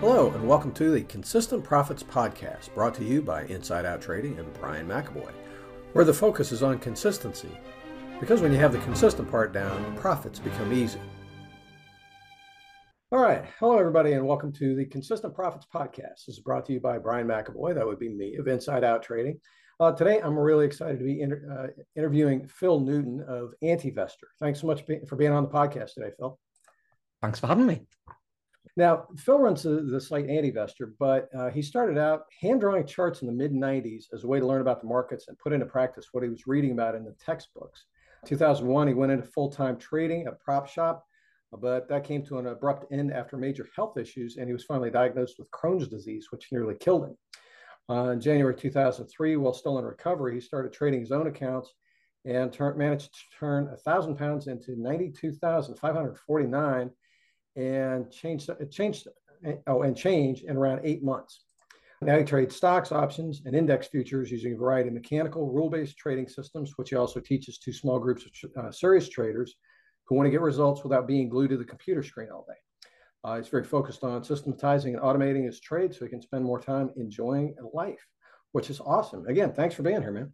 Hello, and welcome to the Consistent Profits Podcast, brought to you by Inside Out Trading and Brian McAvoy, where the focus is on consistency. Because when you have the consistent part down, profits become easy. All right. Hello, everybody, and welcome to the Consistent Profits Podcast. This is brought to you by Brian McAvoy. That would be me of Inside Out Trading. Uh, today, I'm really excited to be inter- uh, interviewing Phil Newton of Antivestor. Thanks so much for being on the podcast today, Phil. Thanks for having me. Now, Phil runs the, the site Antivestor, but uh, he started out hand drawing charts in the mid 90s as a way to learn about the markets and put into practice what he was reading about in the textbooks. 2001, he went into full time trading at a prop shop, but that came to an abrupt end after major health issues, and he was finally diagnosed with Crohn's disease, which nearly killed him. Uh, in January 2003, while still in recovery, he started trading his own accounts and managed to turn 1,000 pounds into 92,549 and changed changed oh and change in around eight months. Now he trades stocks, options, and index futures using a variety of mechanical, rule-based trading systems, which he also teaches to small groups of uh, serious traders who want to get results without being glued to the computer screen all day. Uh, he's very focused on systematizing and automating his trade so he can spend more time enjoying life, which is awesome. Again, thanks for being here, man.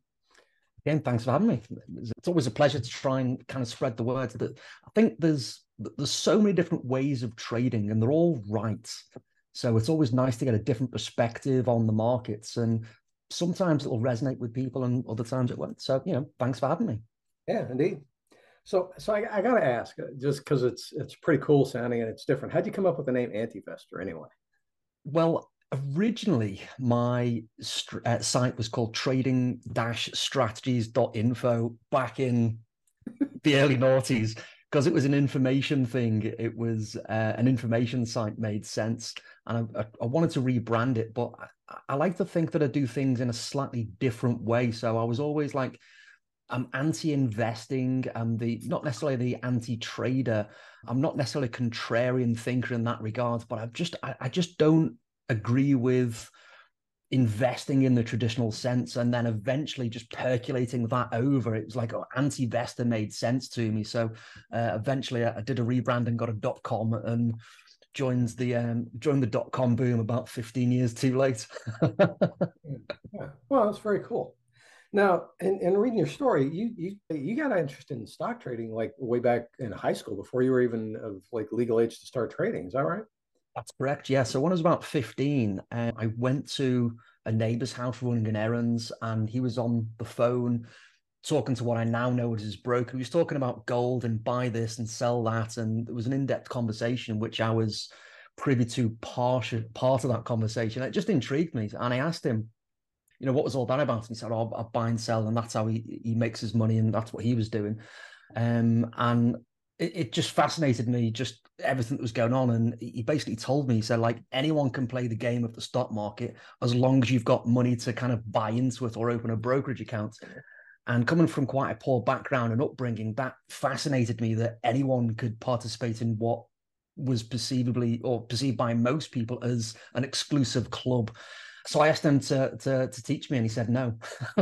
Again, thanks for having me. It's always a pleasure to try and kind of spread the word that I think there's there's so many different ways of trading and they're all right. So it's always nice to get a different perspective on the markets. And sometimes it'll resonate with people and other times it won't. So, you know, thanks for having me. Yeah, indeed. So, so I, I got to ask, uh, just because it's it's pretty cool sounding and it's different. How'd you come up with the name Antivestor anyway? Well, originally my st- uh, site was called trading-strategies.info back in the early noughties because it was an information thing. It was uh, an information site made sense, and I, I, wanted to rebrand it. But I, I, like to think that I do things in a slightly different way. So I was always like, I'm anti-investing. I'm the not necessarily the anti-trader. I'm not necessarily a contrarian thinker in that regard. But I just I, I just don't agree with investing in the traditional sense and then eventually just percolating that over it was like oh, Antivestor made sense to me so uh, eventually I, I, did a rebrand and got a dot com and joined the um joined the dot com boom about 15 years too late yeah. well that's very cool now in, in reading your story you you you got interested in stock trading like way back in high school before you were even of like legal age to start trading is that right that's correct. Yeah. So when I was about 15, uh, I went to a neighbor's house running an errands and he was on the phone talking to what I now know as his broker. He was talking about gold and buy this and sell that. And it was an in depth conversation, which I was privy to part, part of that conversation. It just intrigued me. And I asked him, you know, what was all that about? And he said, oh, I buy and sell. And that's how he, he makes his money. And that's what he was doing. Um, and it, it, just fascinated me, just everything that was going on. And he basically told me, he said, like, anyone can play the game of the stock market as long as you've got money to kind of buy into it or open a brokerage account. And coming from quite a poor background and upbringing, that fascinated me that anyone could participate in what was perceivably or perceived by most people as an exclusive club. So I asked him to to, to teach me, and he said no.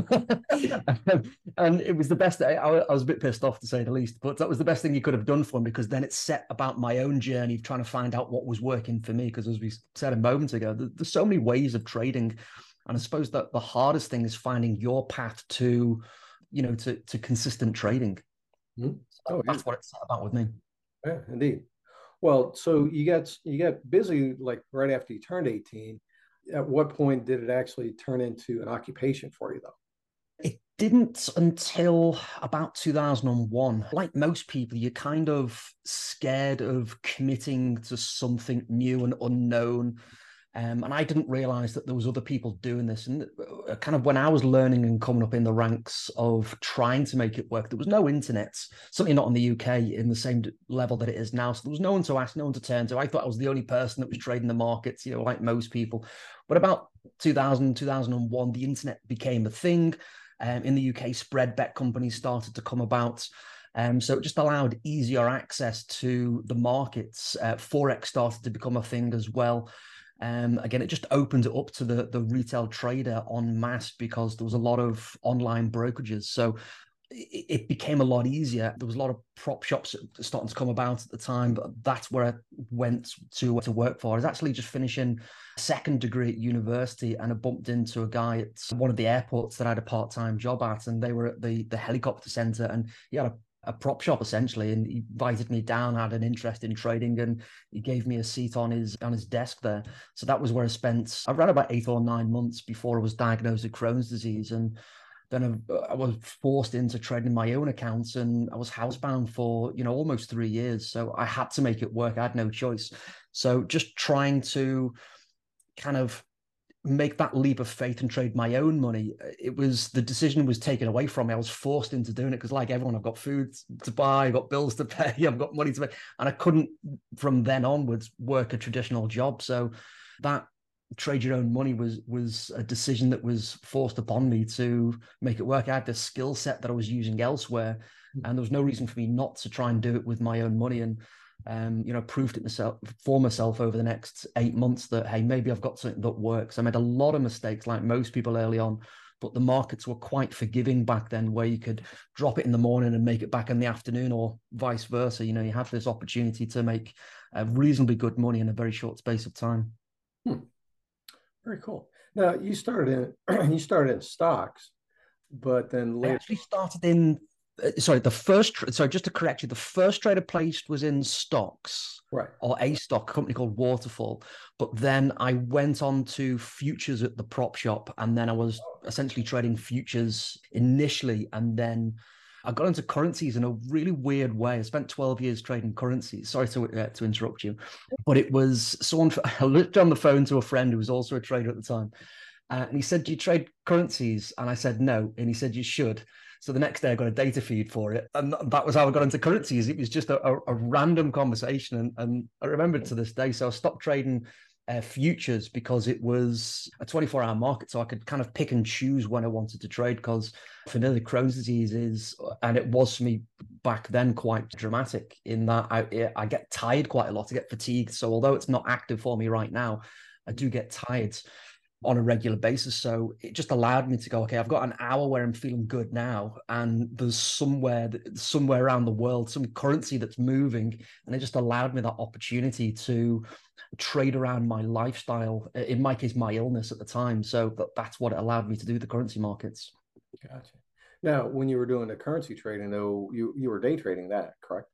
and it was the best. I, I, was a bit pissed off to say the least, but that was the best thing he could have done for me because then it set about my own journey of trying to find out what was working for me. Because as we said a moment ago, there's so many ways of trading, and I suppose that the hardest thing is finding your path to, you know, to to consistent trading. Mm-hmm. Oh, that's yeah. what it's about with me. Yeah, indeed. Well, so you got you got busy like right after you turned 18 at what point did it actually turn into an occupation for you, though? It didn't until about 2001. Like most people, you're kind of scared of committing to something new and unknown. Um, and I didn't realize that there was other people doing this. And uh, kind of when I was learning and coming up in the ranks of trying to make it work, there was no internet, certainly not in the UK in the same level that it is now. So there was no one to ask, no one to turn to. I thought I was the only person that was trading the markets, you know, like most people. But about 2000, 2001, the internet became a thing. Um, in the UK, spread bet companies started to come about. Um, so it just allowed easier access to the markets. Uh, Forex started to become a thing as well. Um, again, it just opened it up to the, the retail trader en masse because there was a lot of online brokerages. So it became a lot easier. There was a lot of prop shops starting to come about at the time, but that's where I went to to work for. I was actually just finishing second degree at university, and I bumped into a guy at one of the airports that I had a part time job at, and they were at the the helicopter center, and he had a a prop shop essentially and he invited me down had an interest in trading and he gave me a seat on his on his desk there so that was where i spent ran about eight or nine months before i was diagnosed with crohn's disease and then I, I, was forced into trading my own accounts and I was housebound for, you know, almost three years. So I had to make it work. I had no choice. So just trying to kind of make that leap of faith and trade my own money, it was the decision was taken away from me. I was forced into doing it because, like everyone, I've got food to buy, I've got bills to pay, I've got money to pay, and I couldn't from then onwards work a traditional job. So that trade your own money was was a decision that was forced upon me to make it work. I had the skill set that I was using elsewhere, hmm. and there was no reason for me not to try and do it with my own money. And um, you know, proved it myself for myself over the next eight months that hey, maybe I've got something that works. I made a lot of mistakes, like most people early on, but the markets were quite forgiving back then, where you could drop it in the morning and make it back in the afternoon, or vice versa. You know, you have this opportunity to make uh, reasonably good money in a very short space of time. Hmm. Very cool. Now you started in you started in stocks, but then later I actually started in sorry the first sorry just to correct you the first trade I placed was in stocks right or a stock a company called Waterfall but then I went on to futures at the prop shop and then I was essentially trading futures initially and then I got into currencies in a really weird way. I spent 12 years trading currencies. Sorry to, uh, to interrupt you, but it was someone, I looked on the phone to a friend who was also a trader at the time. Uh, and he said, Do you trade currencies? And I said, No. And he said, You should. So the next day I got a data feed for it. And that was how I got into currencies. It was just a, a, a random conversation. And, and I remember it to this day. So I stopped trading uh, futures because it was a 24 hour market. So I could kind of pick and choose when I wanted to trade because familial Crohn's disease is, and it was for me back then quite dramatic in that I, I get tired quite a lot. I get fatigued. So although it's not active for me right now, I do get tired on a regular basis. So it just allowed me to go, okay, I've got an hour where I'm feeling good now, and there's somewhere somewhere around the world, some currency that's moving, and it just allowed me that opportunity to trade around my lifestyle. In my case, my illness at the time. So that, that's what it allowed me to do the currency markets. Gotcha. Now, when you were doing the currency trading, though, you you were day trading that, correct?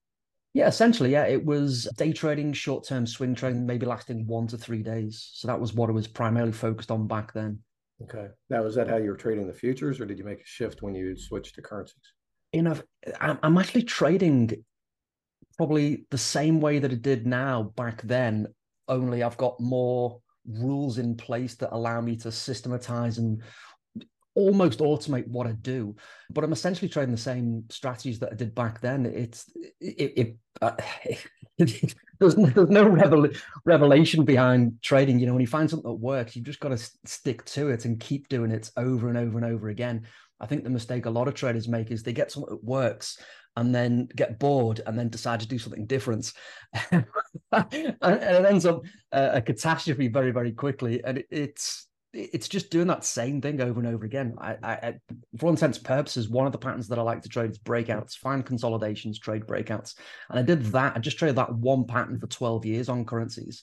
Yeah, essentially, yeah. It was day trading, short term swing trading, maybe lasting one to three days. So that was what I was primarily focused on back then. Okay. Now, was that how you were trading the futures, or did you make a shift when you switched to currencies? You know, I'm actually trading probably the same way that it did now back then, only I've got more rules in place that allow me to systematize and almost automate what I do, but I'm essentially trading the same strategies that I did back then. It's it, it, uh, it there's, there's no revel, revelation behind trading. You know, when you find something that works, you've just got to stick to it and keep doing it over and over and over again. I think the mistake a lot of traders make is they get something that works and then get bored and then decide to do something different. and, it ends up uh, a catastrophe very, very quickly. And it, it's it's just doing that same thing over and over again. I, I, for all intents and purposes, one of the patterns that I like to trade is breakouts, find consolidations, trade breakouts, and I did that. I just traded that one pattern for twelve years on currencies,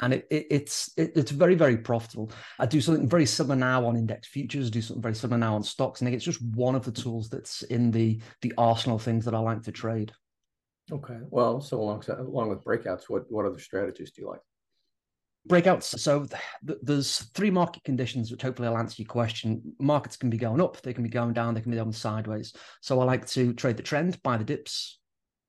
and it, it, it's it, it's very very profitable. I do something very similar now on index futures. do something very similar now on stocks, and it's just one of the tools that's in the the arsenal of things that I like to trade. Okay, well, so along along with breakouts, what what other strategies do you like? Breakouts. So th- there's three market conditions, which hopefully I'll answer your question. Markets can be going up, they can be going down, they can be going sideways. So I like to trade the trend, buy the dips,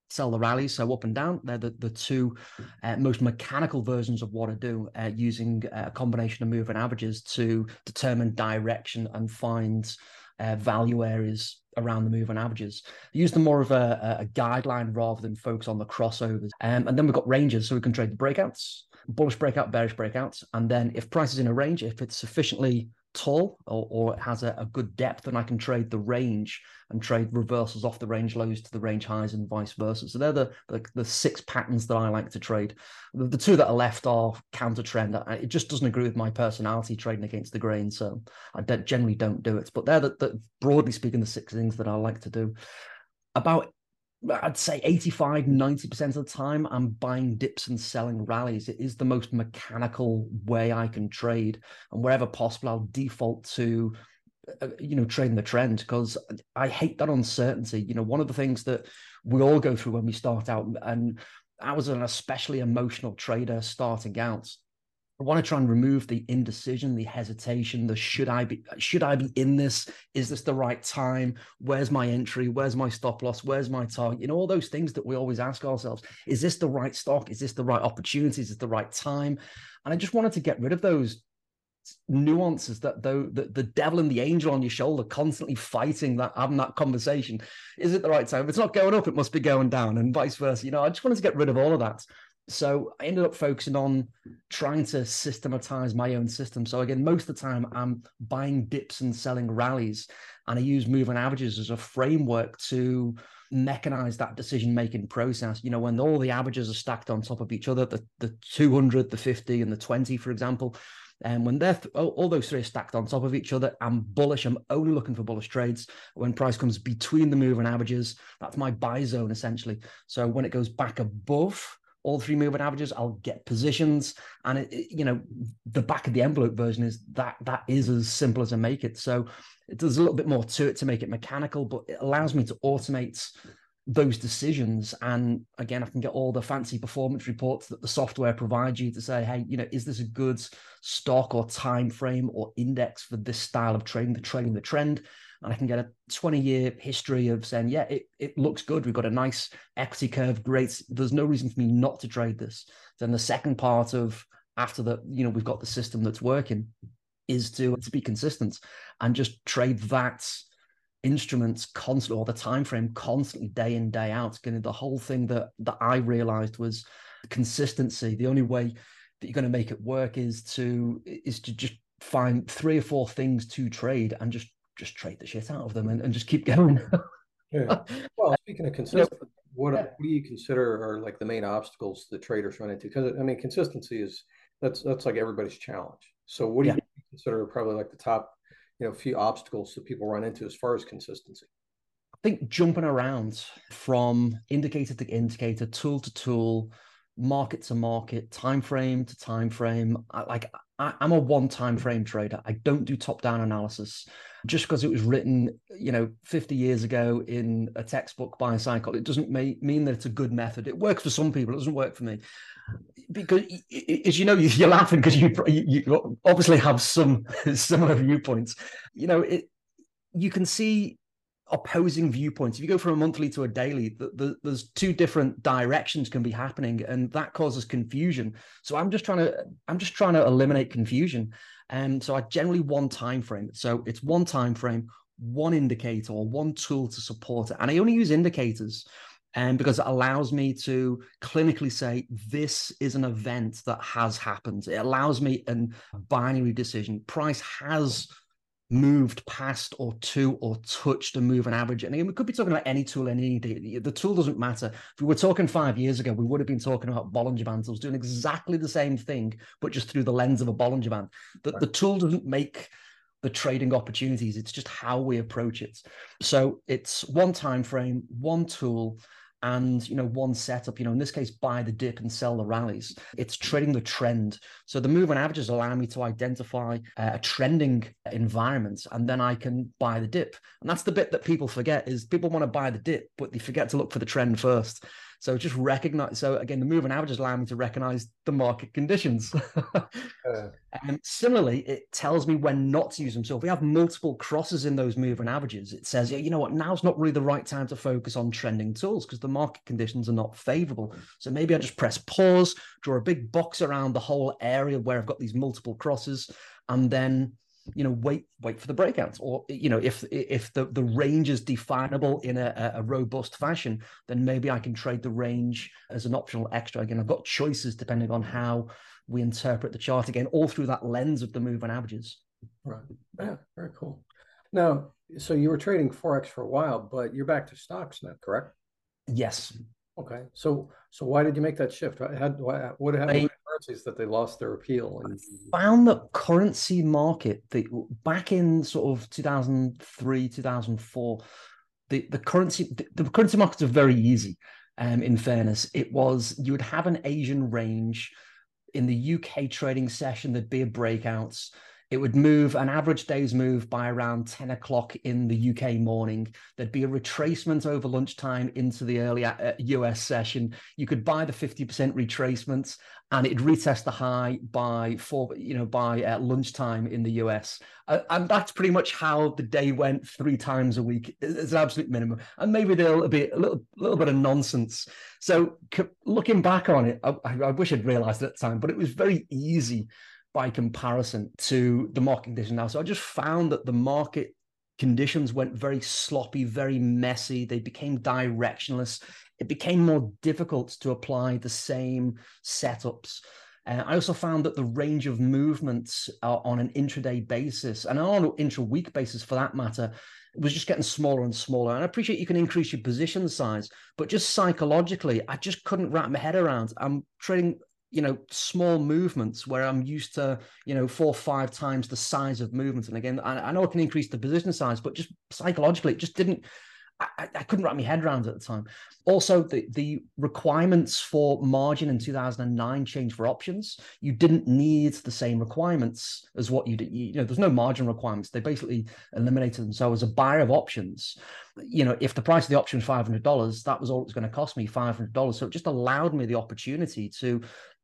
sell the rallies. So up and down, they're the, the two uh, most mechanical versions of what I do, uh, using a combination of moving averages to determine direction and find uh, value areas around the moving averages. Use them more of a, a guideline rather than focus on the crossovers. Um, and then we've got ranges, so we can trade the breakouts bullish breakout, bearish breakouts. And then if price is in a range, if it's sufficiently tall or, or it has a, a, good depth, then I can trade the range and trade reversals off the range lows to the range highs and vice versa. So they're the the, the six patterns that I like to trade. The, the, two that are left are counter trend. It just doesn't agree with my personality trading against the grain, so I generally don't do it. But they're the, the broadly speaking the six things that I like to do. About I'd say 85, 90% of the time, I'm buying dips and selling rallies. It is the most mechanical way I can trade. And wherever possible, I'll default to, uh, you know, trading the trend because I hate that uncertainty. You know, one of the things that we all go through when we start out, and I was an especially emotional trader starting out. I want to try and remove the indecision, the hesitation, the should I be should I be in this? Is this the right time? Where's my entry? Where's my stop loss? Where's my target? You know, all those things that we always ask ourselves. Is this the right stock? Is this the right opportunity? Is this the right time? And I just wanted to get rid of those nuances that though the, the devil and the angel on your shoulder constantly fighting that having that conversation is it the right time if it's not going up it must be going down and vice versa you know i just wanted to get rid of all of that so I ended up focusing on trying to systematize my own system. So again, most of the time I'm buying dips and selling rallies, and I use moving averages as a framework to mechanize that decision making process. You know, when all the averages are stacked on top of each other, the the 200, the 50, and the 20, for example. And when they're th- all those three are stacked on top of each other, I'm bullish. I'm only looking for bullish trades. When price comes between the move moving averages, that's my buy zone essentially. So when it goes back above all three moving averages. I'll get positions, and it, it, you know the back of the envelope version is that that is as simple as I make it. So it does a little bit more to it to make it mechanical, but it allows me to automate those decisions. And again, I can get all the fancy performance reports that the software provides you to say, hey, you know, is this a good stock or time frame or index for this style of trading, the trading the trend? And I can get a 20 year history of saying, yeah, it, it looks good. We've got a nice equity curve. Great. There's no reason for me not to trade this. Then the second part of after that, you know, we've got the system that's working is to, to be consistent and just trade that instruments constantly or the time frame constantly day in day out the whole thing that that i realized was consistency the only way that you're going to make it work is to is to just find three or four things to trade and just just trade the shit out of them and, and just keep going. yeah. Well, speaking of consistency, what, what do you consider are like the main obstacles that traders run into? Because I mean, consistency is that's that's like everybody's challenge. So, what do yeah. you consider probably like the top, you know, few obstacles that people run into as far as consistency? I think jumping around from indicator to indicator, tool to tool, market to market, time frame to time frame. I, like I, am a one time frame trader. I don't do top down analysis just because it was written, you know, 50 years ago in a textbook by a psychologist. It doesn't may, mean that it's a good method. It works for some people. It doesn't work for me because, as you know, you're laughing because you, you obviously have some similar viewpoints. You know, it you can see opposing viewpoints. If you go from a monthly to a daily, the, the, there's two different directions can be happening, and that causes confusion. So I'm just trying to I'm just trying to eliminate confusion. And so I generally one time frame. So it's one time frame, one indicator, or one tool to support it, and I only use indicators. And because it allows me to clinically say this is an event that has happened. It allows me a binary decision. Price has moved past or to or touched a moving average. And again, we could be talking about any tool, any day. The tool doesn't matter. If we were talking five years ago, we would have been talking about Bollinger Bands. I was doing exactly the same thing, but just through the lens of a Bollinger Band. The, right. the tool doesn't make the trading opportunities. It's just how we approach it. So it's one time frame, one tool, and you know one setup you know in this case buy the dip and sell the rallies. It's trading the trend. So the moving averages allow me to identify uh, a trending environment and then i can buy the dip. And that's the bit that people forget is people want to buy the dip but they forget to look for the trend first so just recognize. So again, the moving averages allow me to recognize the market conditions. uh, and similarly, it tells me when not to use them. So if we have multiple crosses in those moving averages, it says, yeah, you know what, now's not really the right time to focus on trending tools because the market conditions are not favorable. So maybe I just press pause, draw a big box around the whole area where I've got these multiple crosses, and then you know wait wait for the breakouts or you know if if the the range is definable in a, a robust fashion then maybe i can trade the range as an optional extra again i've got choices depending on how we interpret the chart again all through that lens of the moving averages Right. Yeah, very cool. Now, so you were trading forex for a while, but you're back to stocks now, correct? Yes. Okay. So, so why did you make that shift? Had, what happened with that they lost their appeal? And found that currency market, the back in sort of 2003, 2004, the, the currency the, the currency markets are very easy. Um, in fairness, it was you would have an Asian range in the UK trading session. There'd be a breakouts it would move an average day's move by around 10 o'clock in the UK morning. There'd be a retracement over lunchtime into the early US uh, session. You could buy the 50% retracements and it'd retest the high by four, you know, by uh, lunchtime in the US. Uh, and that's pretty much how the day went three times a week. It's an absolute minimum. And maybe there'll be a little, little bit of nonsense. So looking back on it, I, I wish I'd realized at the time, but it was very easy by comparison to the market condition now. So I just found that the market conditions went very sloppy, very messy. They became directionless. It became more difficult to apply the same setups. Uh, I also found that the range of movements uh, on an intraday basis and on an intra-week basis, for that matter, was just getting smaller and smaller. And I appreciate you can increase your position size, but just psychologically, I just couldn't wrap my head around. I'm trading you know small movements where i'm used to you know four or five times the size of movements and again I, I, know i can increase the position size but just psychologically it just didn't I, I, couldn't wrap my head around at the time. Also the the requirements for margin in 2009 changed for options. You didn't need the same requirements as what you did you know there's no margin requirements. They basically eliminated them. So as a buyer of options you know if the price of the option was $500 that was all it was going to cost me $500 so it just allowed me the opportunity to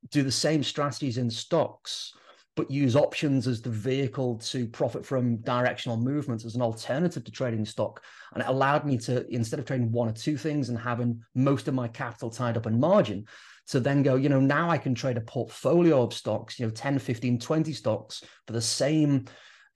do the same strategies in stocks, but use options as the vehicle to profit from directional movements as an alternative to trading stock. And it allowed me to, instead of trading one or two things and having most of my capital tied up in margin, to then go, you know, now I can trade a portfolio of stocks, you know, 10, 15, 20 stocks for the same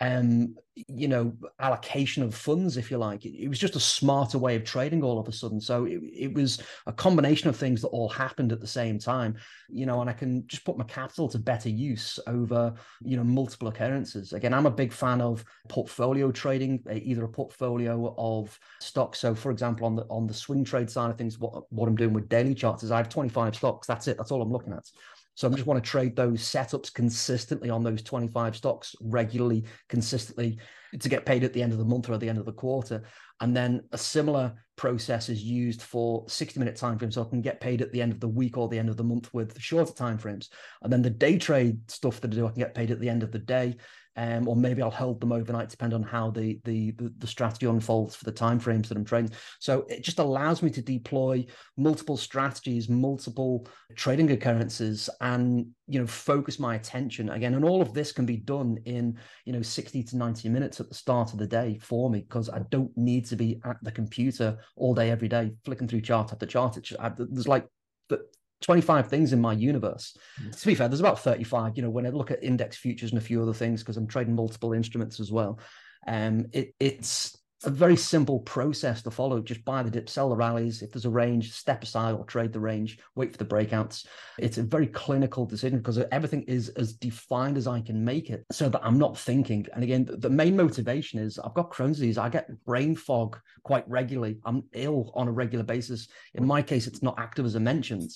um, you know, allocation of funds, if you like. It, it, was just a smarter way of trading all of a sudden. So it, it was a combination of things that all happened at the same time, you know, and I can just put my capital to better use over, you know, multiple occurrences. Again, I'm a big fan of portfolio trading, either a portfolio of stocks. So for example, on the on the swing trade side of things, what, what I'm doing with daily charts is I have 25 stocks. That's it. That's all I'm looking at. So I just want to trade those setups consistently on those 25 stocks regularly, consistently to get paid at the end of the month or at the end of the quarter. And then a similar process is used for 60 minute time frames. So I can get paid at the end of the week or the end of the month with shorter time frames. And then the day trade stuff that I do, I can get paid at the end of the day um, or maybe I'll hold them overnight, depending on how the, the the strategy unfolds for the time frames that I'm trading. So it just allows me to deploy multiple strategies, multiple trading occurrences, and you know focus my attention again. And all of this can be done in you know 60 to 90 minutes at the start of the day for me because I don't need to be at the computer all day every day flicking through chart after chart. It's, I, there's like the 25 things in my universe. Mm. To be fair, there's about 35. You know, when I look at index futures and a few other things, because I'm trading multiple instruments as well, um, it, it's a very simple process to follow. Just buy the dip, sell the rallies. If there's a range, step aside or trade the range, wait for the breakouts. It's a very clinical decision because everything is as defined as I can make it so that I'm not thinking. And again, the main motivation is I've got Crohn's disease. I get brain fog quite regularly. I'm ill on a regular basis. In my case, it's not active as I mentioned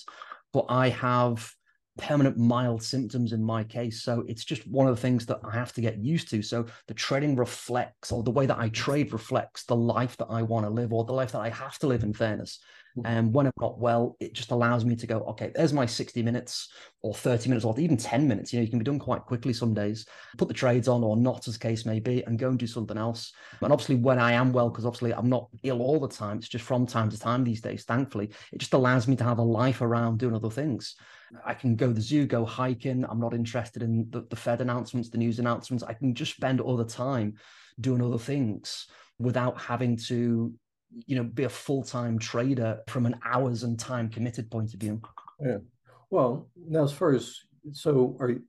but I have permanent mild symptoms in my case. So it's just one of the things that I have to get used to. So the trading reflects, or the way that I trade reflects the life that I want to live, or the life that I have to live in fairness. And mm-hmm. um, when I'm not well, it just allows me to go, okay, there's my 60 minutes or 30 minutes or even 10 minutes. You know, you can be done quite quickly some days, put the trades on or not as case may be, and go and do something else. And obviously, when I am well, because obviously I'm not ill all the time, it's just from time to time these days, thankfully, it just allows me to have a life around doing other things. I can go the zoo, go hiking. I'm not interested in the, the Fed announcements, the news announcements. I can just spend all the time doing other things without having to you know be a full-time trader from an hours and time committed point of view. Yeah. Well now as far as so are you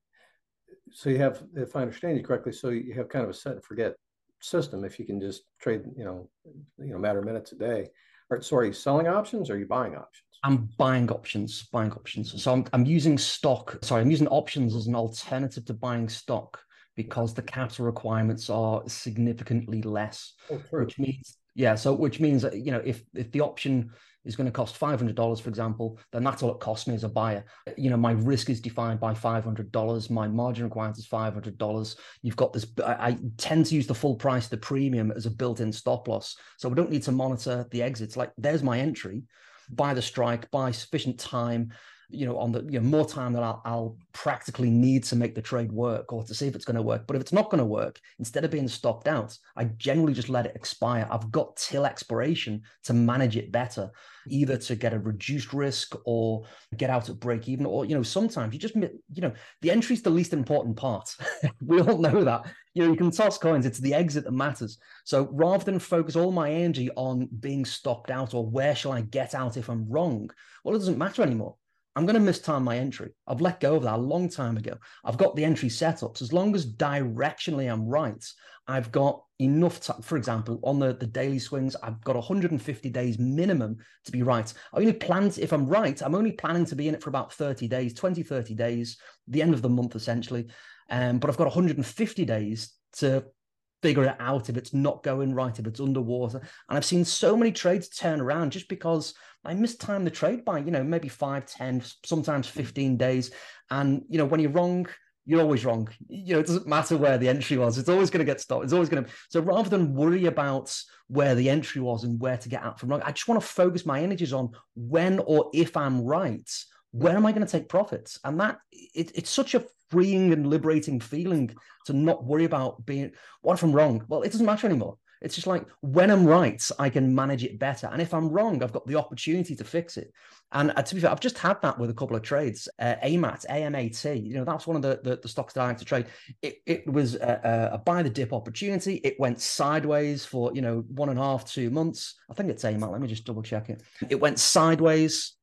so you have if i understand you correctly so you have kind of a set and forget system. If you can just trade you know you know matter of minutes a day. Or sorry selling options or are you buying options? I'm buying options buying options. So i'm, I'm using stock sorry i'm using options as an alternative to buying stock because the capital requirements are significantly less, oh, which means yeah, so which means that you know if if the option is going to cost five hundred dollars, for example, then that's all it costs me as a buyer. You know, my risk is defined by five hundred dollars. My margin requirement is five hundred dollars. You've got this. I, I, tend to use the full price, the premium, as a built-in stop loss, so we don't need to monitor the exits. Like, there's my entry. Buy the strike, buy sufficient time you know, on the you know more time that I'll, I'll practically need to make the trade work or to see if it's going to work. But if it's not going to work, instead of being stopped out, I generally just let it expire. I've got till expiration to manage it better, either to get a reduced risk or get out at break even. Or you know, sometimes you just you know the entry is the least important part. we all know that. You know, you can toss coins. It's the exit that matters. So rather than focus all my energy on being stopped out or where shall I get out if I'm wrong, well, it doesn't matter anymore I'm going to mistime my entry. I've let go of that a long time ago. I've got the entry setups. as long as directionally I'm right, I've got enough time. For example, on the, the daily swings, I've got 150 days minimum to be right. I only plan, to, if I'm right, I'm only planning to be in it for about 30 days, 20, 30 days, the end of the month essentially. Um, but I've got 150 days to figure it out if it's not going right, if it's underwater. And I've seen so many trades turn around just because I mistimed the trade by, you know, maybe five, 10, sometimes hmm. 15 days. And, you know, when you're wrong, you're always wrong. You know, it doesn't matter where the entry was. It's always going to get stopped. It's always going to. So rather than worry about where the entry was and where to get out from wrong, I just want to focus my energies on when or if I'm right, where am I going to take profits? And that it, it's such a freeing and liberating feeling to not worry about being what if I'm wrong? Well, it doesn't matter anymore. It's just like when I'm right, I can manage it better. And if I'm wrong, I've got the opportunity to fix it. And uh, to be fair, I've just had that with a couple of trades. Uh, AMAT, AMAT, you know, that's one of the, the, the stocks that I like to trade. It, it was a, a, buy the dip opportunity. It went sideways for, you know, one and a half, two months. I think it's AMAT. Let me just double check it. It went sideways.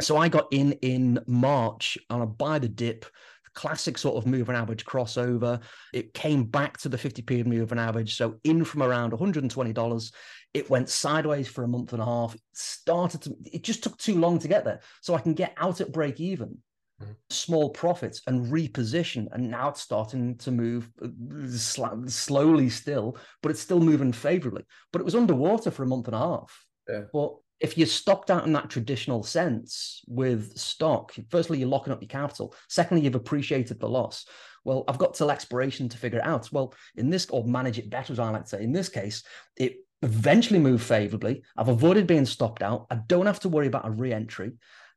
So I got in in March on a buy the dip classic sort of move moving average crossover. It came back to the 50 period moving average. So in from around $120. It went sideways for a month and a half. It started to, it just took too long to get there. So I can get out at break even, mm-hmm. small profits and reposition. And now it's starting to move uh, sl- slowly still, but it's still moving favorably. But it was underwater for a month and a half. Yeah. But if you're stocked out in that traditional sense with stock, firstly, you're locking up your capital. Secondly, you've appreciated the loss. Well, I've got till expiration to figure it out. Well, in this, or manage it better, as I like to say, in this case, it eventually moved favorably. I've avoided being stopped out. I don't have to worry about a re entry.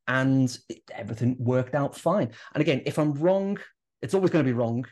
And it, everything worked out fine. And again, if I'm wrong, it's always going to be wrong.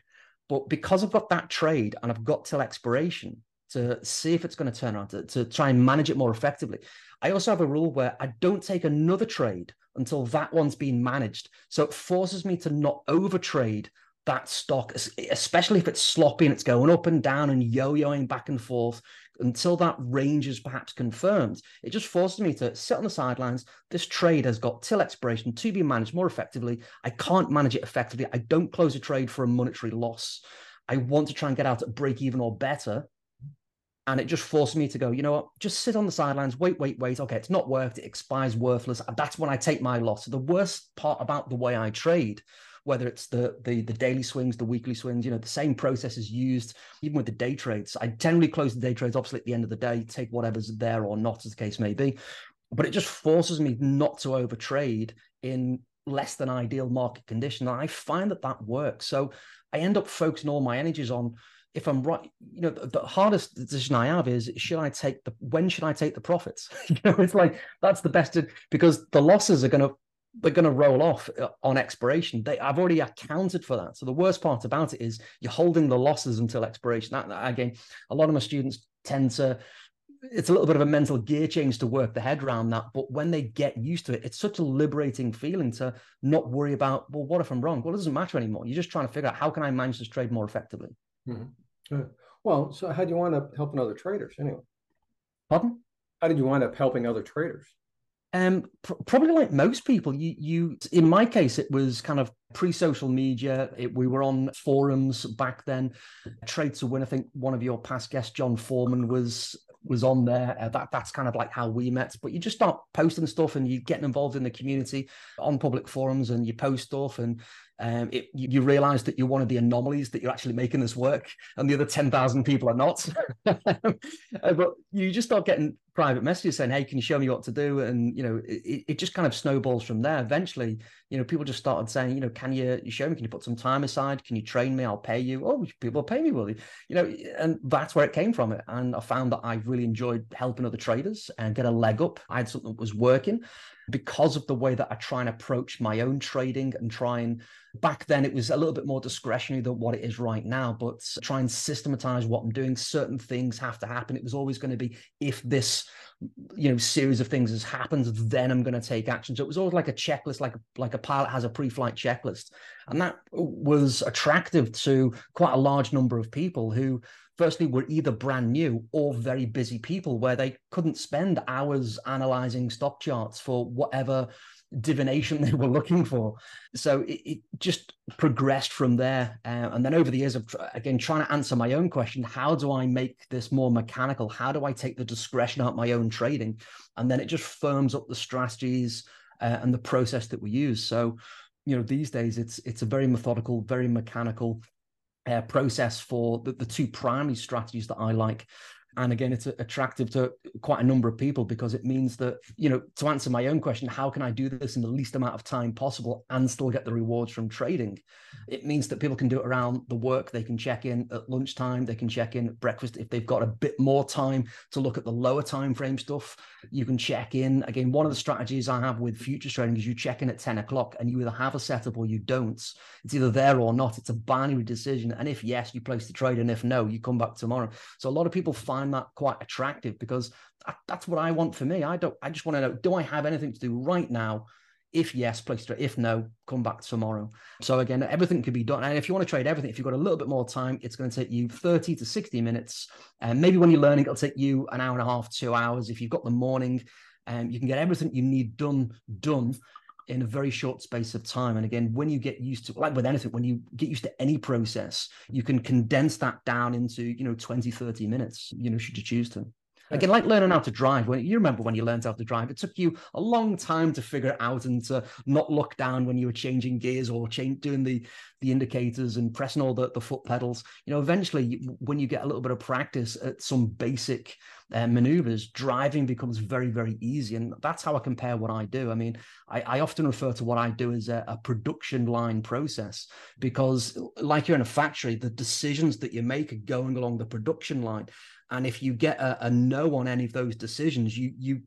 But because I've got that trade and I've got till expiration to see if it's going to turn around, to, to try and manage it more effectively, I also have a rule where I don't take another trade until that one's been managed. So it forces me to not overtrade that stock, especially if it's sloppy and it's going up and down and yo-yoing back and forth until that range is perhaps confirmed. It just forces me to sit on the sidelines. This trade has got till expiration to be managed more effectively. I can't manage it effectively. I don't close a trade for a monetary loss. I want to try and get out at break even or better and it just forced me to go, you know what, just sit on the sidelines, wait, wait, wait. Okay, it's not worked, it expires worthless. That's when I take my loss. The worst part about the way I trade, whether it's the, the the daily swings, the weekly swings, you know, the same process is used even with the day trades. I generally close the day trades, obviously at the end of the day, take whatever's there or not, as the case may be. But it just forces me not to overtrade in less than ideal market condition. And I find that that works. So I end up focusing all my energies on if I'm right, you know, the, the, hardest decision I have is should I take the when should I take the profits? you know, it's like that's the best because the losses are going to they're going to roll off uh, on expiration. They, I've already accounted for that. So the worst part about it is you're holding the losses until expiration. That, that again, a lot of my students tend to. It's a little bit of a mental gear change to work the head around that. But when they get used to it, it's such a liberating feeling to not worry about, well, what if I'm wrong? Well, it doesn't matter anymore. You're just trying to figure out how can I manage this trade more effectively. Mm-hmm. Well, so how do you wind up helping other traders anyway? Pardon? How did you wind up helping other traders? Um, pr- probably like most people, you, you, in my case, it was kind of pre-social media. It, we were on forums back then. Trade2Win. I think one of your past guests, John Foreman, was was on there. Uh, that that's kind of like how we met. But you just start posting stuff and you getting involved in the community on public forums and you post stuff and um, it, you, you, realize that you're one of the anomalies that you're actually making this work, and the other ten thousand people are not. Uh, but you just start getting private messages saying, "Hey, can you show me what to do?" And you know, it, it just kind of snowballs from there. Eventually, you know, people just started saying, "You know, can you, you show me? Can you put some time aside? Can you train me? I'll pay you." Oh, people pay me, will you? You know, and that's where it came from. And I found that I really enjoyed helping other traders and get a leg up. I had something that was working because of the way that I try and approach my own trading and try and back then it was a little bit more discretionary than what it is right now, but try and systematize what I'm doing. Certain things have to happen. It was always going to be if this you know series of things has happened then i'm going to take action so it was always like a checklist like like a pilot has a pre-flight checklist and that uh, was attractive to quite a large number of people who firstly were either brand new or very busy people where they couldn't spend hours analyzing stock charts for whatever divination they were looking for. So it, it just progressed from there. Uh, and then over the years of, again, trying to answer my own question, how do I make this more mechanical? How do I take the discretion out my own trading? And then it just firms up the strategies uh, and the process that we use. So, you know, these days it's it's a very methodical, very mechanical uh, process for the, the two primary strategies that I like. And again, it's attractive to quite a number of people because it means that, you know, to answer my own question, how can I do this in the least amount of time possible and still get the rewards from trading? It means that people can do it around the work. They can check in at lunchtime. They can check in at breakfast. If they've got a bit more time to look at the lower time frame stuff, you can check in. Again, one of the strategies I have with futures trading is you check in at 10 o'clock and you either have a setup or you don't. It's either there or not. It's a binary decision. And if yes, you place the trade. And if no, you come back tomorrow. So a lot of people find find that quite attractive because that, that's what I want for me. I don't. I just want to know: Do I have anything to do right now? If yes, place trade. If no, come back tomorrow. So again, everything can be done. And if you want to trade everything, if you've got a little bit more time, it's going to take you 30 to 60 minutes. And maybe when you're learning, it'll take you an hour and a half, two hours. If you've got the morning, um, you can get everything you need done done in a very short space of time. And again, when you get used to, like with anything, when you get used to any process, you can condense that down into, you know, 20, 30 minutes, you know, should you choose to. Again, like learning how to drive. When you remember when you learned how to drive, it took you a long time to figure it out and to not look down when you were changing gears or change, doing the the indicators and pressing all the, the foot pedals. You know, eventually, when you get a little bit of practice at some basic uh, maneuvers, driving becomes very, very easy. And that's how I compare what I do. I mean, I, I often refer to what I do as a, a, production line process because, like you're in a factory, the decisions that you make are going along the production line. And if you get a, a no on any of those decisions, you you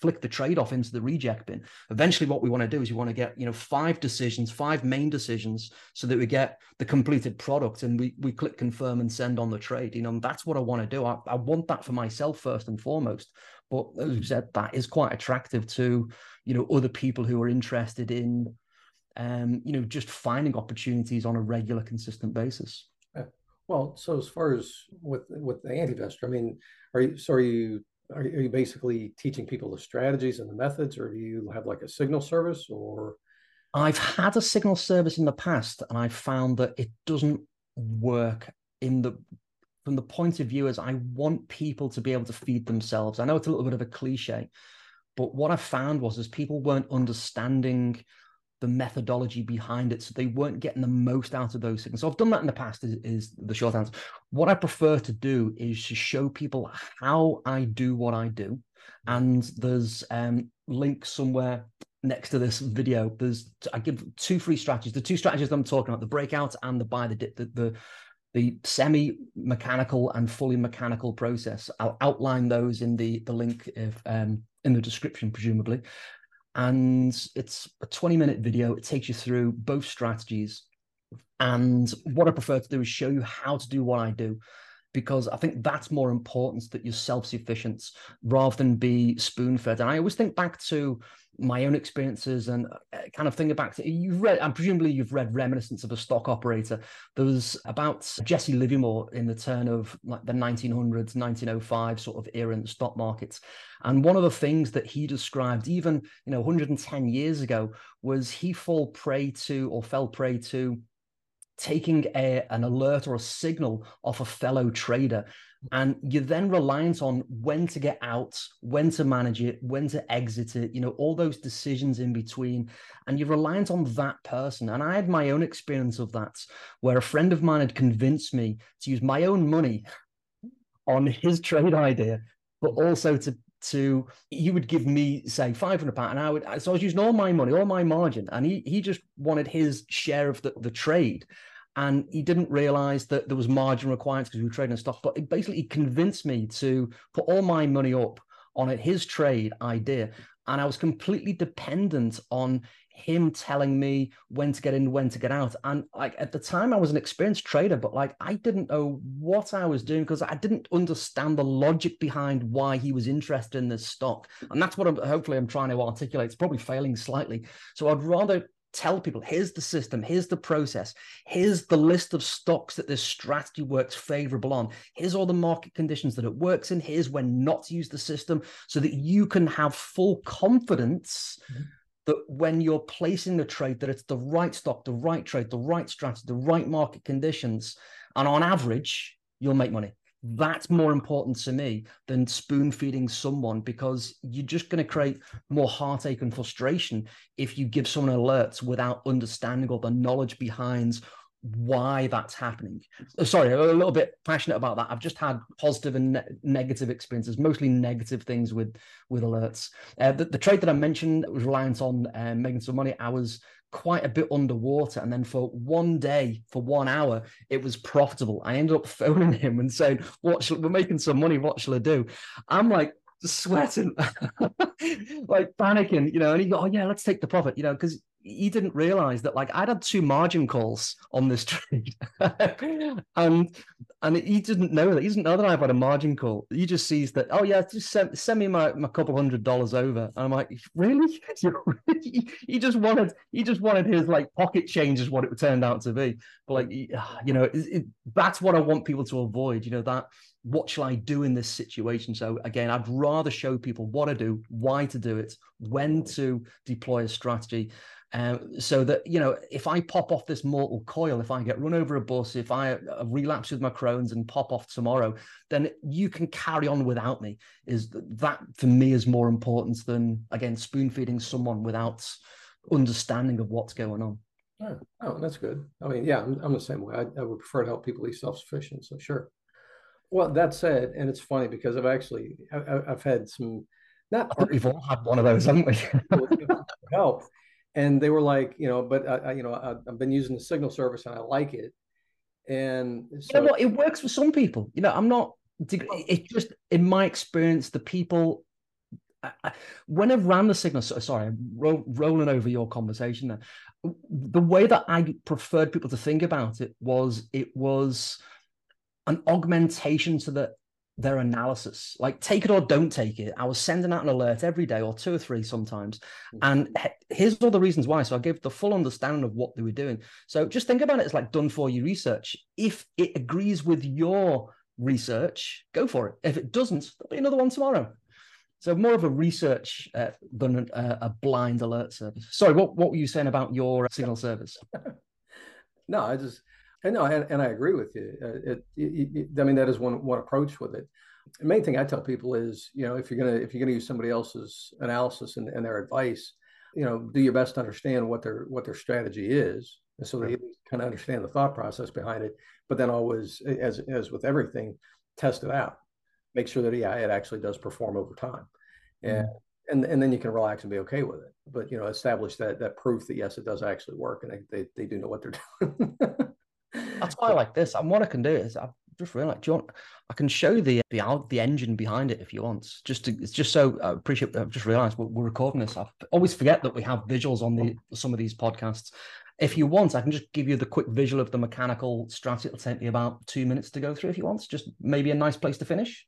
flick the trade off into the reject bin. Eventually, what we want to do is we want to get you know five decisions, five main decisions, so that we get the completed product, and we we click confirm and send on the trade. You know, that's what I want to do. I, I want that for myself first and foremost. But as you said, that is quite attractive to you know other people who are interested in um, you know just finding opportunities on a regular, consistent basis. Well, so as far as with with the antivestor, I mean, are you so are you are you basically teaching people the strategies and the methods, or do you have like a signal service or? I've had a signal service in the past, and I found that it doesn't work in the from the point of view as I want people to be able to feed themselves. I know it's a little bit of a cliche, but what I found was is people weren't understanding the methodology behind it. So they weren't getting the most out of those things. So I've done that in the past, is, is, the short answer. What I prefer to do is to show people how I do what I do. And there's um, links somewhere next to this video. There's I give two free strategies. The two strategies I'm talking about, the breakout and the buy the dip, the, the the semi-mechanical and fully mechanical process. I'll outline those in the the link if um, in the description, presumably and it's a 20 minute video. It takes you through both strategies. And what I prefer to do is show you how to do what I do because I think that's more important that you're self sufficient rather than be spoon fed. And I always think back to my own experiences and uh, kind of think back to you've read and presumably you've read reminiscence of a stock operator there was about jesse livermore in the turn of like the 1900s 1905 sort of era in the stock markets and one of the things that he described even you know 110 years ago was he fall prey to or fell prey to taking a, an alert or a signal off a fellow trader. And you're then reliant on when to get out when to manage it when to exit it you know all those decisions in between. And you're reliant on that person. And i had my own experience of that where a friend of mine had convinced me to use my own money on his trade idea but also to to he would give me say 500 pound and i would so i was using all my money all my margin and he he just wanted his share of the, the trade and he didn't realize that there was margin requirements because we were trading stock. But it basically convinced me to put all my money up on his trade idea, and I was completely dependent on him telling me when to get in, when to get out. And like at the time, I was an experienced trader, but like I didn't know what I was doing because I didn't understand the logic behind why he was interested in this stock. And that's what I'm hopefully I'm trying to articulate. It's probably failing slightly. So I'd rather tell people here's the system here's the process here's the list of stocks that this strategy works favorable on here's all the market conditions that it works in here's when not to use the system so that you can have full confidence mm-hmm. that when you're placing the trade that it's the right stock the right trade the right strategy the right market conditions and on average you'll make money that's more important to me than spoon feeding someone because you're just going to create more heartache and frustration if you give someone alerts without understanding or the knowledge behind why that's happening. Uh, sorry, a little bit passionate about that. I've just had positive and ne- negative experiences, mostly negative things with with alerts. Uh, the, the, trade that I mentioned was reliant on uh, making some money. I was quite a bit underwater. And then for one day, for one hour, it was profitable. I ended up phoning him and saying, What we're making some money, what shall I do? I'm like sweating, like panicking, you know, and he go, Oh yeah, let's take the profit, you know, because he didn't realize that like I'd had two margin calls on this trade, and and he didn't know that he doesn't know that I've had a margin call. He just sees that oh yeah, just send, send me my, my couple hundred dollars over, and I'm like really? he just wanted he just wanted his like pocket change is what it turned out to be. But like you know, it, it, that's what I want people to avoid. You know that what shall I do in this situation? So again, I'd rather show people what to do, why to do it, when to deploy a strategy. Um, so that you know, if I pop off this mortal coil, if I get run over a bus, if I uh, relapse with my Crohn's and pop off tomorrow, then you can carry on without me. Is that for me is more important than again spoon feeding someone without understanding of what's going on. Oh, oh that's good. I mean, yeah, I'm, I'm the same way. I, I would prefer to help people be self sufficient. So sure. Well, that said, and it's funny because I've actually I, have had some not we've all had one of those, haven't we? help, and they were like, you know, but I, I you know, I, have been using the signal service and I like it, and so, you know what, it works for some people. You know, I'm not. It just, in my experience, the people when I ran the signal, sorry, ro- rolling over your conversation there. The way that I preferred people to think about it was it was an augmentation to the their analysis. Like take it or don't take it. I was sending out an alert every day or two or three sometimes. Mm. And here's all the reasons why. So I gave the full understanding of what they were doing. So just think about it as like done for you research. If it agrees with your research, go for it. If it doesn't, there'll be another one tomorrow. So more of a research uh, than a, a, blind alert service. Sorry, what, what were you saying about your signal service? no, I just and no, and, and I agree with you. Uh, it, it, it, I mean, that is one one approach with it. The main thing I tell people is, you know, if you're gonna if you're gonna use somebody else's analysis and, and their advice, you know, do your best to understand what their what their strategy is, so they kind of understand the thought process behind it. But then always, as as with everything, test it out. Make sure that yeah, it actually does perform over time, and mm-hmm. and and then you can relax and be okay with it. But you know, establish that that proof that yes, it does actually work, and they they, they do know what they're doing. That's why I like this. And what I can do is I've just realized, do you want, I can show the the the engine behind it if you want. Just to it's just so I appreciate. I've just realized we're, we're recording this. I always forget that we have visuals on the some of these podcasts. If you want, I can just give you the quick visual of the mechanical strat. It'll take me about two minutes to go through if you want. Just maybe a nice place to finish.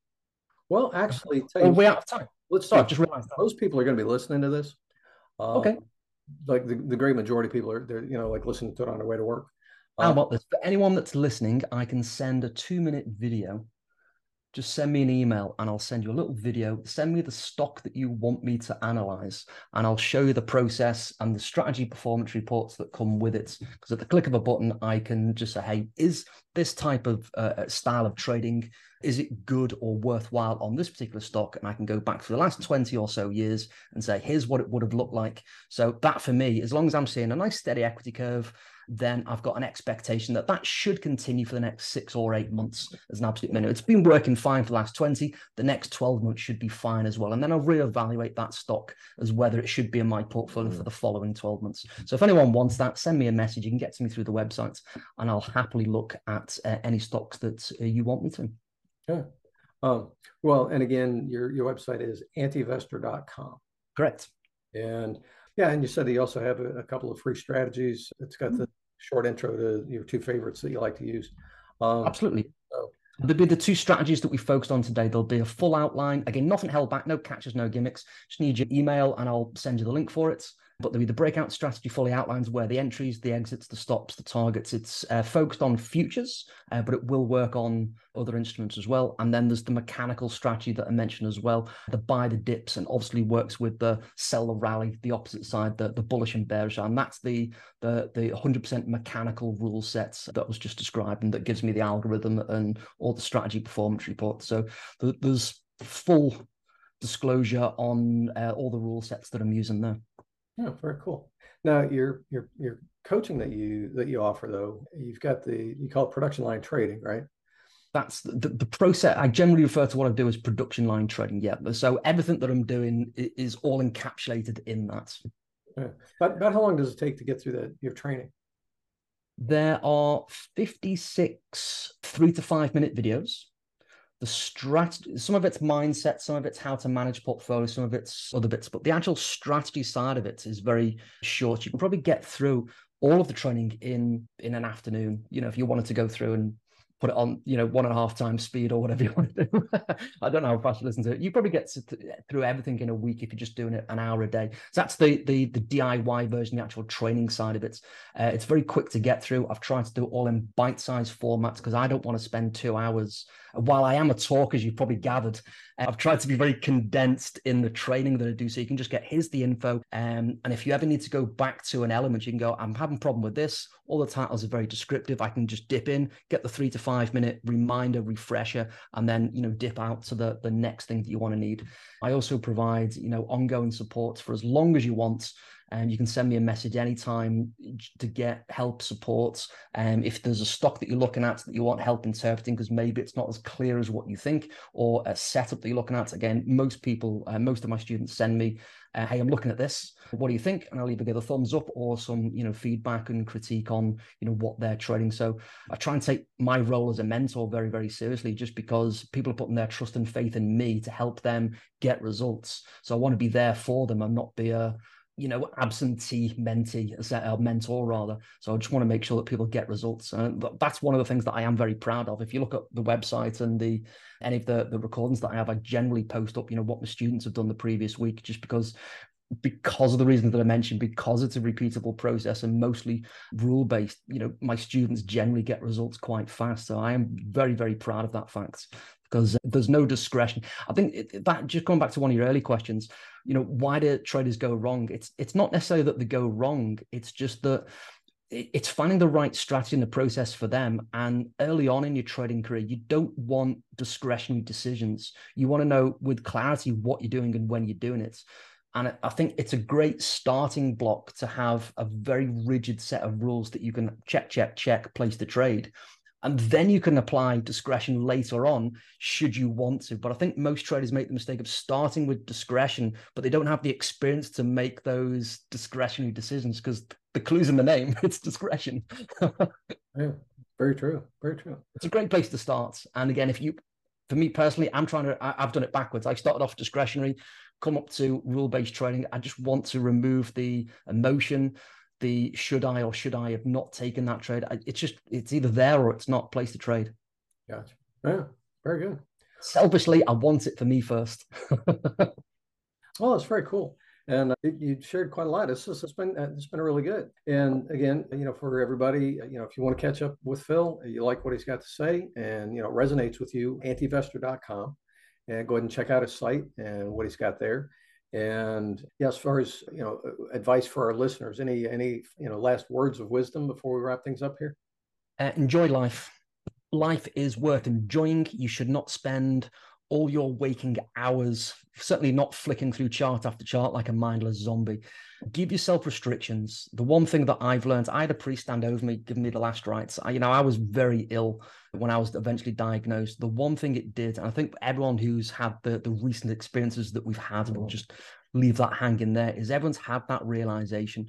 Well, actually, you, we out of time. Let's start. Just realized most people are going to be listening to this. Uh, okay. Like the, the great majority of people are, they're you know like listening to it on their way to work. How um, about this? For anyone that's listening, I can send a two minute video. Just send me an email and I'll send you a little video. Send me the stock that you want me to analyze, and I'll show you the process and the strategy performance reports that come with it. Because at the click of a button, I can just say, hey, is this type of uh, uh style of trading is it good or worthwhile on this particular stock? And I can go back to the last 20 or so years and say, here's what it would have looked like. So that for me, as long as I'm seeing a nice steady equity curve, then I've got an expectation that that should continue for the next six or eight months as an absolute minimum. It's been working fine for the last 20. The next 12 months should be fine as well. And then I'll reevaluate that stock as whether it should be in my portfolio mm. for the following 12 months. So if anyone wants that, send me a message. You can get to me through the website and I'll happily look at uh, any stocks that uh, you want me to. Yeah. Um, well, and again, your, your website is antivestor.com. Correct. And yeah, and you said you also have a, a couple of free strategies. It's got mm-hmm. the short intro to your two favorites that you like to use. Um, Absolutely. So. There'll be the two strategies that we focused on today. There'll be a full outline. Again, nothing held back, no catches, no gimmicks. Just need your email and I'll send you the link for it but the, the breakout strategy fully outlines where the entries, the exits, the stops, the targets. It's uh, focused on futures, uh, but it will work on other instruments as well. And then there's the mechanical strategy that I mentioned as well, the buy the dips, and obviously works with the sell the rally, the opposite side, the, the bullish and bearish. And that's the the the 100% mechanical rule sets that was just described, and that gives me the algorithm and all the strategy performance reports. So there's full disclosure on uh, all the rule sets that I'm using there. Yeah, very cool. Now your your your coaching that you that you offer though, you've got the you call it production line trading, right? That's the, the process. I generally refer to what I do as production line trading. Yeah, so everything that I'm doing is all encapsulated in that. Yeah. But about how long does it take to get through that your training? There are 56 three to five minute videos the strategy some of it's mindset some of it's how to manage portfolio some of it's other bits but the actual strategy side of it is very short. You can probably get through all of the training in in an afternoon you know if you wanted to go through and put it on, you know, one and a half times speed or whatever you want to do. I don't know how fast you listen to it. You probably get through everything in a week if you're just doing it an hour a day. So that's the the the DIY version, the actual training side of it. Uh, it's very quick to get through. I've tried to do it all in bite-sized formats because I don't want to spend two hours. While I am a talk, as you've probably gathered, uh, I've tried to be very condensed in the training that I do, so you can just get here's the info. Um, and if you ever need to go back to an element, you can go. I'm having a problem with this. All the titles are very descriptive. I can just dip in, get the three to five minute reminder, refresher, and then you know dip out to the the next thing that you want to need. I also provide you know ongoing support for as long as you want. And you can send me a message anytime to get help, support. Um, if there's a stock that you're looking at that you want help interpreting, because maybe it's not as clear as what you think, or a setup that you're looking at. Again, most people, uh, most of my students send me uh, hey, I'm looking at this. What do you think? And I'll either give a thumbs up or some, you know, feedback and critique on, you know, what they're trading. So I try and take my role as a mentor very, very seriously, just because people are putting their trust and faith in me to help them get results. So I want to be there for them and not be a, you know, absentee mentee, a mentor rather. So I just want to make sure that people get results. Uh, and that's one of the things that I am very proud of. If you look at the website and the any of the the recordings that I have, I generally post up, you know, what my students have done the previous week, just because because of the reasons that I mentioned, because it's a repeatable process and mostly rule based, you know, my students generally get results quite fast. So I am very, very proud of that fact because there's no discretion. I think that just going back to one of your early questions, you know, why do traders go wrong? It's it's not necessarily that they go wrong. It's just that it's finding the right strategy in the process for them. And early on in your trading career, you don't want discretionary decisions. You want to know with clarity what you're doing and when you're doing it. And I think it's a great starting block to have a very rigid set of rules that you can check, check, check, place the trade. And then you can apply discretion later on, should you want to. But I think most traders make the mistake of starting with discretion, but they don't have the experience to make those discretionary decisions because the clue's in the name it's discretion. yeah, very true. Very true. It's a great place to start. And again, if you, for me personally, I'm trying to, I, have done it backwards. I started off discretionary, come up to rule based trading. I just want to remove the emotion the should I or should I have not taken that trade. It's just it's either there or it's not. Place to trade. Gotcha. Yeah, very good. Selfishly, I want it for me first. well, that's very cool. And uh, you shared quite a lot. It's, just, it's been uh, it's been really good. And again, you know, for everybody, you know, if you want to catch up with Phil, you like what he's got to say, and you know, resonates with you, antivestor.com, and go ahead and check out his site and what he's got there. And yeah, as far as you know, advice for our listeners, any any you know last words of wisdom before we wrap things up here? Uh, enjoy life. life is worth enjoying. You should not spend all your waking hours, certainly not flicking through chart after chart like a mindless zombie. Give yourself restrictions. The one thing that I've learned, I had a priest stand over me, giving me the last rites. I, you know, I was very ill when I was eventually diagnosed. The one thing it did, and I think everyone who's had the, the recent experiences that we've had, we'll mm-hmm. just leave that hanging there, is everyone's had that realization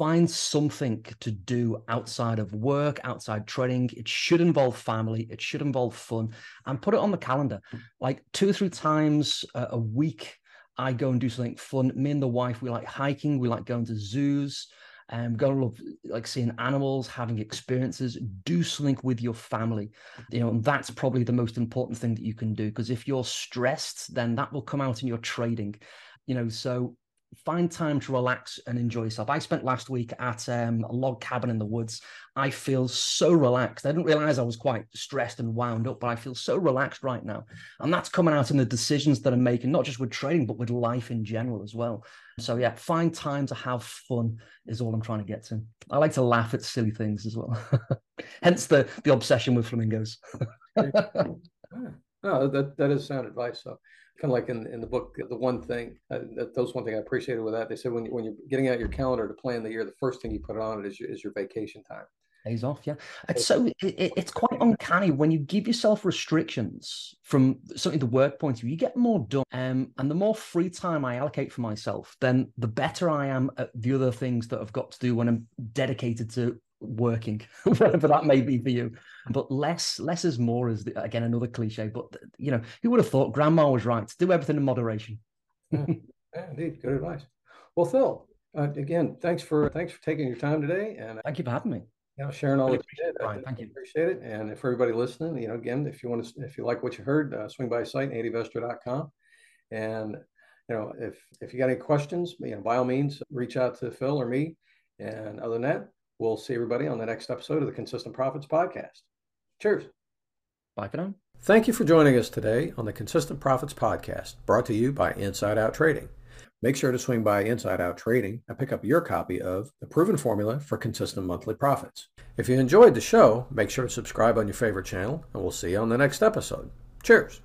find something to do outside of work, outside training. It should involve family, it should involve fun, and put it on the calendar. Like two or three times a week, I go and do something fun. Me and the wife, we like hiking, we like going to zoos. Um, go love like seeing animals, having experiences. Do something with your family, you know, and that's probably the most important thing that you can do. Because if you're stressed, then that will come out in your trading, you know. So find time to relax and enjoy yourself. I spent last week at um, a log cabin in the woods. I feel so relaxed. I didn't realize I was quite stressed and wound up, but I feel so relaxed right now. And that's coming out in the decisions that I'm making, not just with trading, but with life in general as well. So, yeah, find time to have fun is all I'm trying to get to. I like to laugh at silly things as well. Hence the, the obsession with flamingos. no, that, that is sound advice. So, kind of like in, in the book, the one thing uh, that, that was one thing I appreciated with that. They said when you, when you're getting out your calendar to plan the year, the first thing you put on it is your, is your vacation time. Days off, yeah. It's so it, it's quite uncanny when you give yourself restrictions from something the work point of view. You get more done, um, and the more free time I allocate for myself, then the better I am at the other things that I've got to do when I'm dedicated to working, whatever that may be for you. But less, less is more is the, again another cliche. But you know, who would have thought Grandma was right? Do everything in moderation. yeah, indeed, good advice. Well, Phil, uh, again, thanks for thanks for taking your time today, and thank you for having me. You know, sharing all really that you did. Thank you. Appreciate it. And if everybody listening, you know, again, if you want to, if you like what you heard, uh, swing by site antivestor.com, and you know, if if you got any questions, you know, by all means, reach out to Phil or me. And other than that, We'll see everybody on the next episode of the Consistent Profits Podcast. Cheers. Bye for now. Thank you for joining us today on the Consistent Profits Podcast, brought to you by Inside Out Trading. Make sure to swing by Inside Out Trading and pick up your copy of The Proven Formula for Consistent Monthly Profits. If you enjoyed the show, make sure to subscribe on your favorite channel, and we'll see you on the next episode. Cheers.